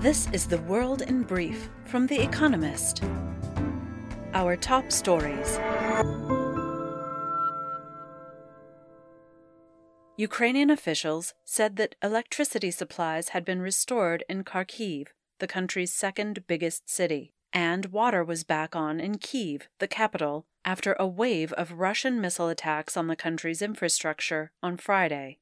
This is the world in brief from The Economist. Our top stories Ukrainian officials said that electricity supplies had been restored in Kharkiv, the country's second biggest city, and water was back on in Kyiv, the capital, after a wave of Russian missile attacks on the country's infrastructure on Friday.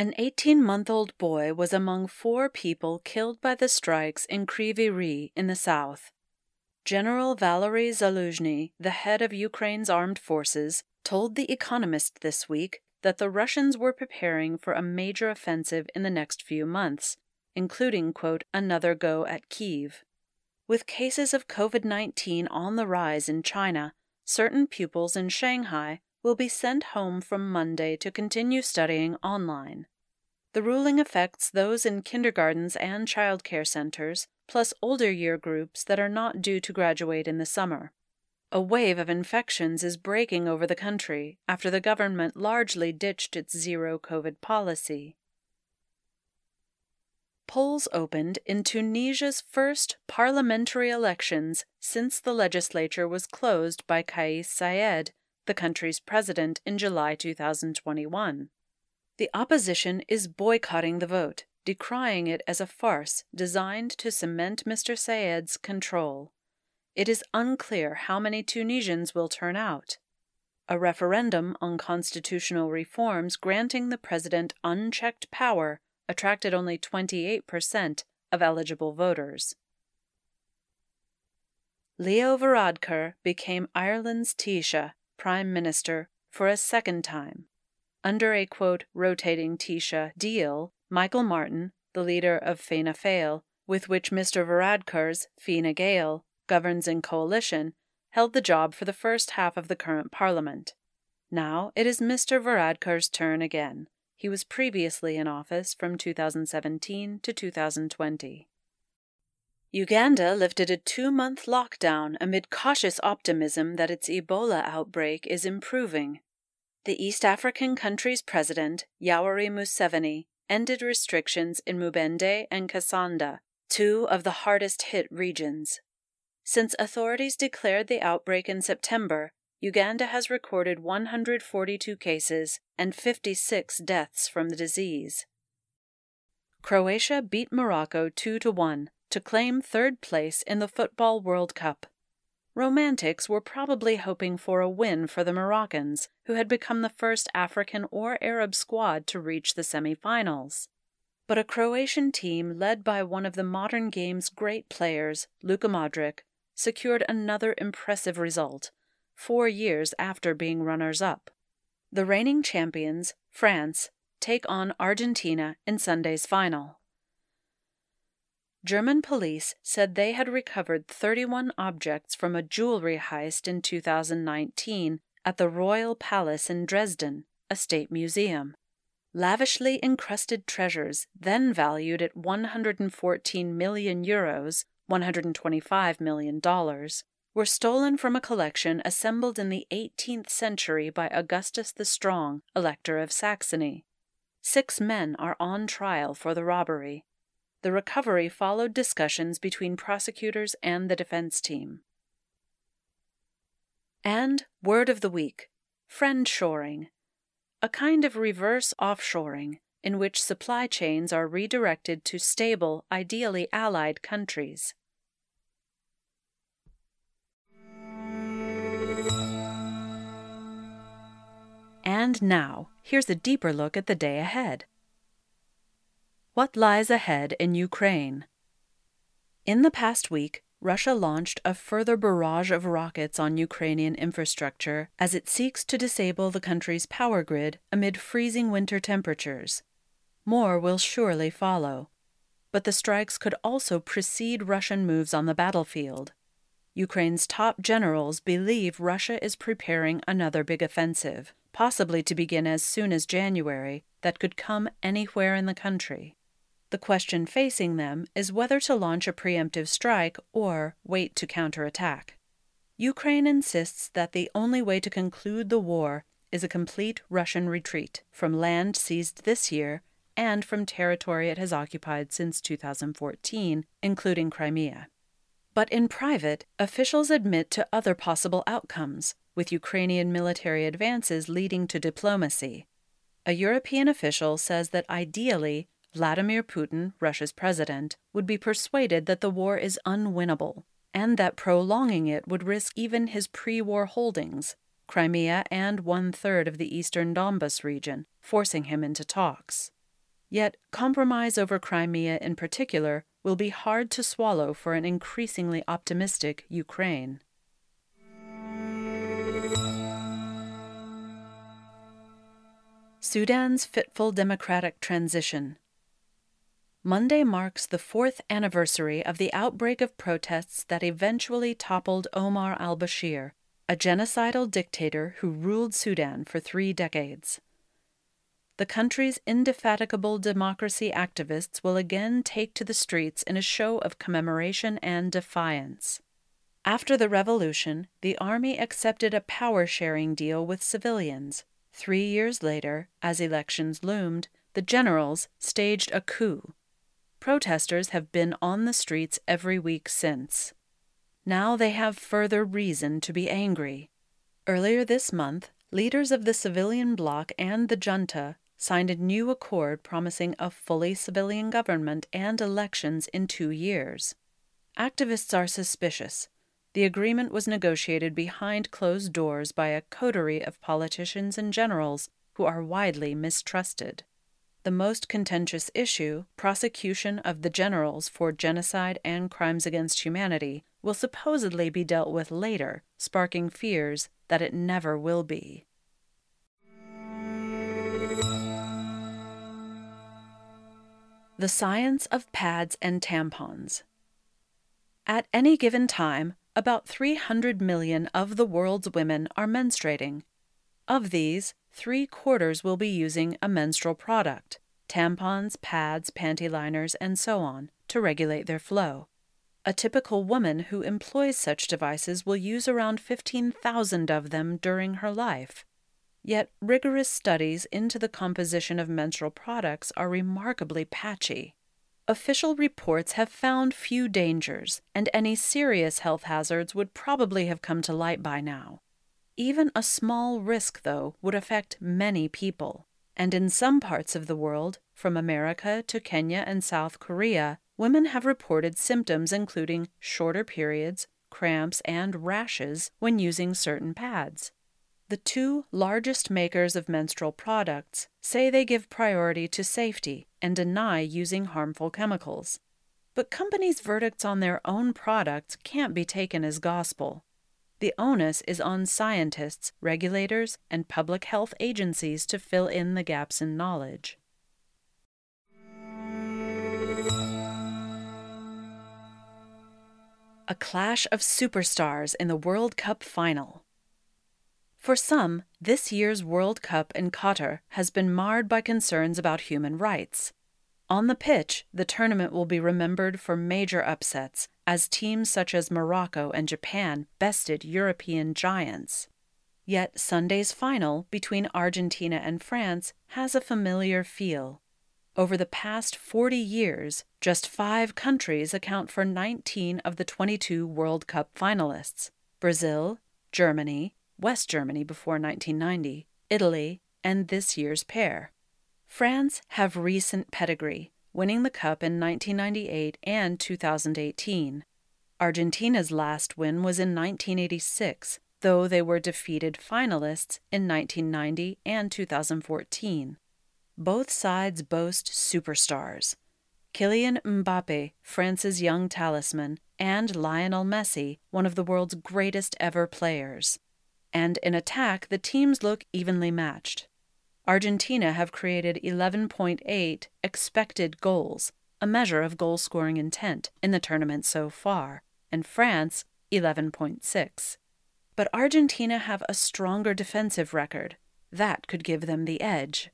An 18 month old boy was among four people killed by the strikes in Kryvyi in the south. General Valery Zaluzhny, the head of Ukraine's armed forces, told The Economist this week that the Russians were preparing for a major offensive in the next few months, including, quote, another go at Kyiv. With cases of COVID 19 on the rise in China, certain pupils in Shanghai will be sent home from Monday to continue studying online. The ruling affects those in kindergartens and childcare centers, plus older year groups that are not due to graduate in the summer. A wave of infections is breaking over the country after the government largely ditched its zero COVID policy. Polls opened in Tunisia's first parliamentary elections since the legislature was closed by Kais Saied the country's president, in July 2021. The opposition is boycotting the vote, decrying it as a farce designed to cement Mr. Saied's control. It is unclear how many Tunisians will turn out. A referendum on constitutional reforms granting the president unchecked power attracted only 28% of eligible voters. Leo Varadkar became Ireland's Taoiseach Prime Minister for a second time. Under a quote, rotating Taoiseach deal, Michael Martin, the leader of Fianna Fáil, with which Mr. Varadkar's Fine Gael governs in coalition, held the job for the first half of the current Parliament. Now it is Mr. Varadkar's turn again. He was previously in office from 2017 to 2020. Uganda lifted a two month lockdown amid cautious optimism that its Ebola outbreak is improving. The East African country's president, Yoweri Museveni, ended restrictions in Mubende and Kassanda, two of the hardest hit regions. Since authorities declared the outbreak in September, Uganda has recorded 142 cases and 56 deaths from the disease. Croatia beat Morocco 2 to 1 to claim third place in the Football World Cup. Romantics were probably hoping for a win for the Moroccans, who had become the first African or Arab squad to reach the semi-finals. But a Croatian team led by one of the modern game's great players, Luka Modric, secured another impressive result, four years after being runners up. The reigning champions, France, take on Argentina in Sunday's final. German police said they had recovered 31 objects from a jewelry heist in 2019 at the Royal Palace in Dresden, a state museum. Lavishly encrusted treasures, then valued at 114 million euros, $125 million, were stolen from a collection assembled in the 18th century by Augustus the Strong, Elector of Saxony. Six men are on trial for the robbery. The recovery followed discussions between prosecutors and the defense team. And word of the week friendshoring, a kind of reverse offshoring in which supply chains are redirected to stable, ideally allied countries. And now, here's a deeper look at the day ahead. What lies ahead in Ukraine? In the past week, Russia launched a further barrage of rockets on Ukrainian infrastructure as it seeks to disable the country's power grid amid freezing winter temperatures. More will surely follow. But the strikes could also precede Russian moves on the battlefield. Ukraine's top generals believe Russia is preparing another big offensive, possibly to begin as soon as January, that could come anywhere in the country. The question facing them is whether to launch a preemptive strike or wait to counterattack. Ukraine insists that the only way to conclude the war is a complete Russian retreat from land seized this year and from territory it has occupied since 2014, including Crimea. But in private, officials admit to other possible outcomes, with Ukrainian military advances leading to diplomacy. A European official says that ideally, Vladimir Putin, Russia's president, would be persuaded that the war is unwinnable and that prolonging it would risk even his pre war holdings, Crimea and one third of the eastern Donbas region, forcing him into talks. Yet, compromise over Crimea in particular will be hard to swallow for an increasingly optimistic Ukraine. Sudan's fitful democratic transition. Monday marks the fourth anniversary of the outbreak of protests that eventually toppled Omar al Bashir, a genocidal dictator who ruled Sudan for three decades. The country's indefatigable democracy activists will again take to the streets in a show of commemoration and defiance. After the revolution, the army accepted a power sharing deal with civilians. Three years later, as elections loomed, the generals staged a coup Protesters have been on the streets every week since. Now they have further reason to be angry. Earlier this month, leaders of the civilian bloc and the junta signed a new accord promising a fully civilian government and elections in two years. Activists are suspicious. The agreement was negotiated behind closed doors by a coterie of politicians and generals who are widely mistrusted the most contentious issue, prosecution of the generals for genocide and crimes against humanity, will supposedly be dealt with later, sparking fears that it never will be. The Science of Pads and Tampons. At any given time, about 300 million of the world's women are menstruating. Of these, three quarters will be using a menstrual product tampons, pads, panty liners, and so on to regulate their flow. A typical woman who employs such devices will use around 15,000 of them during her life. Yet, rigorous studies into the composition of menstrual products are remarkably patchy. Official reports have found few dangers, and any serious health hazards would probably have come to light by now. Even a small risk, though, would affect many people. And in some parts of the world, from America to Kenya and South Korea, women have reported symptoms including shorter periods, cramps, and rashes when using certain pads. The two largest makers of menstrual products say they give priority to safety and deny using harmful chemicals. But companies' verdicts on their own products can't be taken as gospel. The onus is on scientists, regulators, and public health agencies to fill in the gaps in knowledge. A clash of superstars in the World Cup final. For some, this year's World Cup in Qatar has been marred by concerns about human rights. On the pitch, the tournament will be remembered for major upsets as teams such as Morocco and Japan bested European giants. Yet Sunday's final between Argentina and France has a familiar feel. Over the past 40 years, just five countries account for 19 of the 22 World Cup finalists Brazil, Germany, West Germany before 1990, Italy, and this year's pair. France have recent pedigree, winning the Cup in 1998 and 2018. Argentina's last win was in 1986, though they were defeated finalists in 1990 and 2014. Both sides boast superstars. Kylian Mbappe, France's young talisman, and Lionel Messi, one of the world's greatest ever players. And in attack, the teams look evenly matched. Argentina have created 11.8 expected goals, a measure of goal scoring intent, in the tournament so far, and France 11.6. But Argentina have a stronger defensive record. That could give them the edge.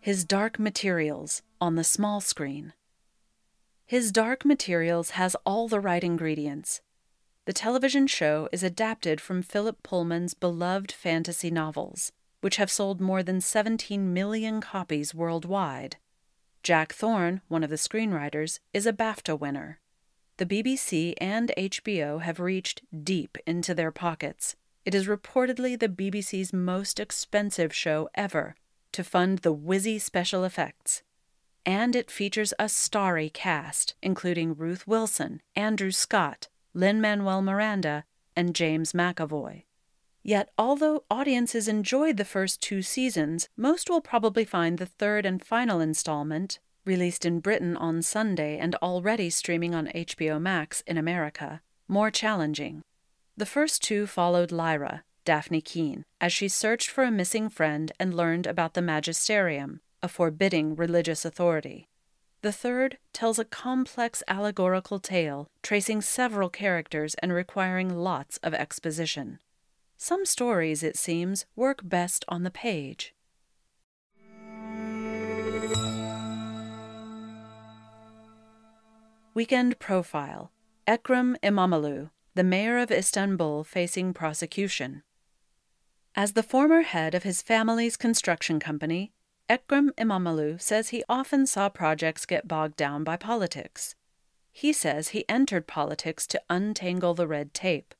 His Dark Materials on the small screen. His Dark Materials has all the right ingredients The television show is adapted from Philip Pullman's beloved fantasy novels, which have sold more than 17 million copies worldwide. Jack Thorne, one of the screenwriters, is a BAFTA winner. The BBC and HBO have reached deep into their pockets. It is reportedly the BBC's most expensive show ever to fund the whizzy special effects. And it features a starry cast, including Ruth Wilson, Andrew Scott, Lin Manuel Miranda, and James McAvoy. Yet, although audiences enjoyed the first two seasons, most will probably find the third and final installment, released in Britain on Sunday and already streaming on HBO Max in America, more challenging. The first two followed Lyra, Dafne Keen, as she searched for a missing friend and learned about the magisterium, a forbidding religious authority. The third tells a complex allegorical tale, tracing several characters and requiring lots of exposition. Some stories, it seems, work best on the page. Weekend Profile Ekrem İmamoğlu, the mayor of Istanbul facing prosecution. As the former head of his family's construction company, Ekrem İmamoğlu says he often saw projects get bogged down by politics. He says he entered politics to untangle the red tape.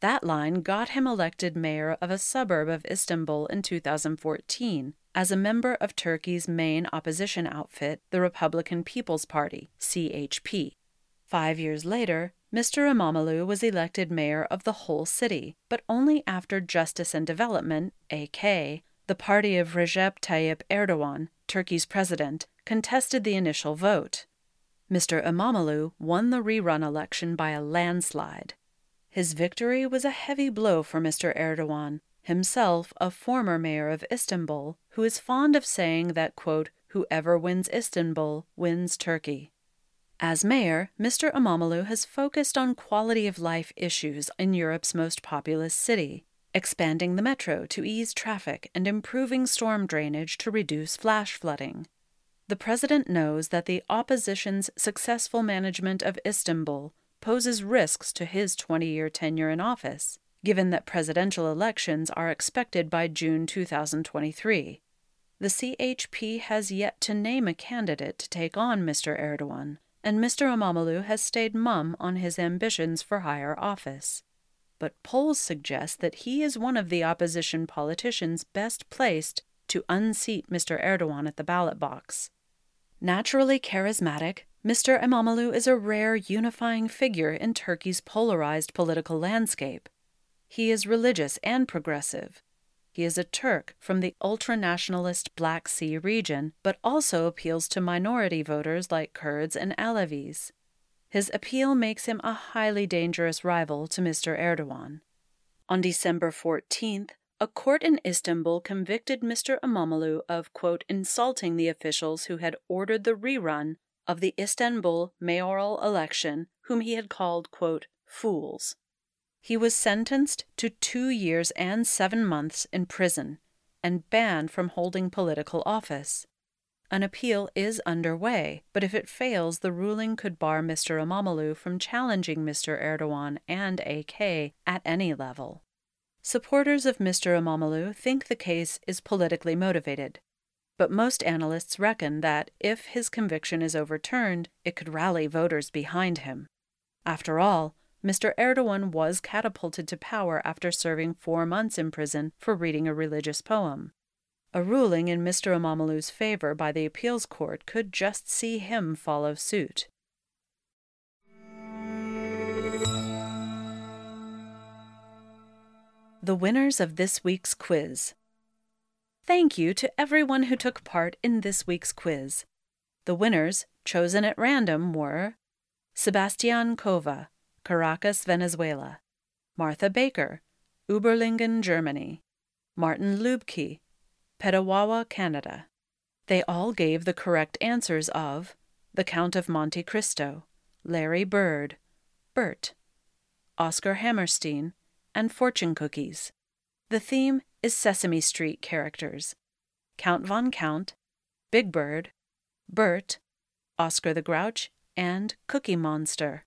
That line got him elected mayor of a suburb of Istanbul in 2014 as a member of Turkey's main opposition outfit, the Republican People's Party, CHP. Five years later, Mr. İmamoğlu was elected mayor of the whole city, but only after Justice and Development, AK, the party of Recep Tayyip Erdogan, Turkey's president, contested the initial vote. Mr. İmamoğlu won the rerun election by a landslide. His victory was a heavy blow for Mr. Erdogan, himself a former mayor of Istanbul, who is fond of saying that, quote, whoever wins Istanbul wins Turkey. As mayor, Mr. İmamoğlu has focused on quality of life issues in Europe's most populous city, expanding the metro to ease traffic and improving storm drainage to reduce flash flooding. The president knows that the opposition's successful management of Istanbul poses risks to his 20 year tenure in office, given that presidential elections are expected by June 2023. The CHP has yet to name a candidate to take on Mr. Erdogan, and Mr. İmamoğlu has stayed mum on his ambitions for higher office but polls suggest that he is one of the opposition politicians best placed to unseat Mr. Erdogan at the ballot box. Naturally charismatic, Mr. İmamoğlu is a rare unifying figure in Turkey's polarized political landscape. He is religious and progressive. He is a Turk from the ultra nationalist Black Sea region, but also appeals to minority voters like Kurds and Alevis. His appeal makes him a highly dangerous rival to Mr. Erdogan. On December 14th, a court in Istanbul convicted Mr. İmamoğlu of, quote, insulting the officials who had ordered the rerun of the Istanbul mayoral election, whom he had called, quote, fools. He was sentenced to two years and seven months in prison and banned from holding political office. An appeal is underway, but if it fails, the ruling could bar Mr. İmamoğlu from challenging Mr. Erdogan and AK at any level. Supporters of Mr. İmamoğlu think the case is politically motivated, but most analysts reckon that if his conviction is overturned, it could rally voters behind him. After all, Mr. Erdogan was catapulted to power after serving four months in prison for reading a religious poem. A ruling in Mr. İmamoğlu's favor by the appeals court could just see him follow suit. The winners of this week's quiz. Thank you to everyone who took part in this week's quiz. The winners, chosen at random, were Sebastian Kova, Caracas, Venezuela, Martha Baker, Uberlingen, Germany, Martin Lubke, Petawawa, Canada. They all gave the correct answers of The Count of Monte Cristo, Larry Bird, Bert, Oscar Hammerstein, and Fortune Cookies. The theme is Sesame Street characters Count Von Count, Big Bird, Bert, Oscar the Grouch, and Cookie Monster.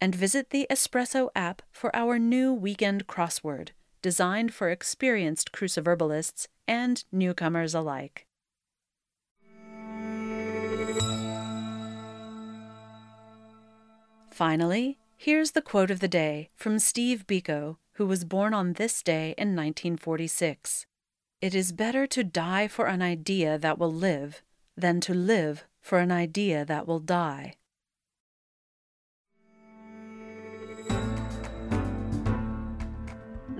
and visit the Espresso app for our new weekend crossword, designed for experienced cruciverbalists and newcomers alike. Finally, here's the quote of the day from Steve Biko, who was born on this day in 1946. It is better to die for an idea that will live than to live for an idea that will die.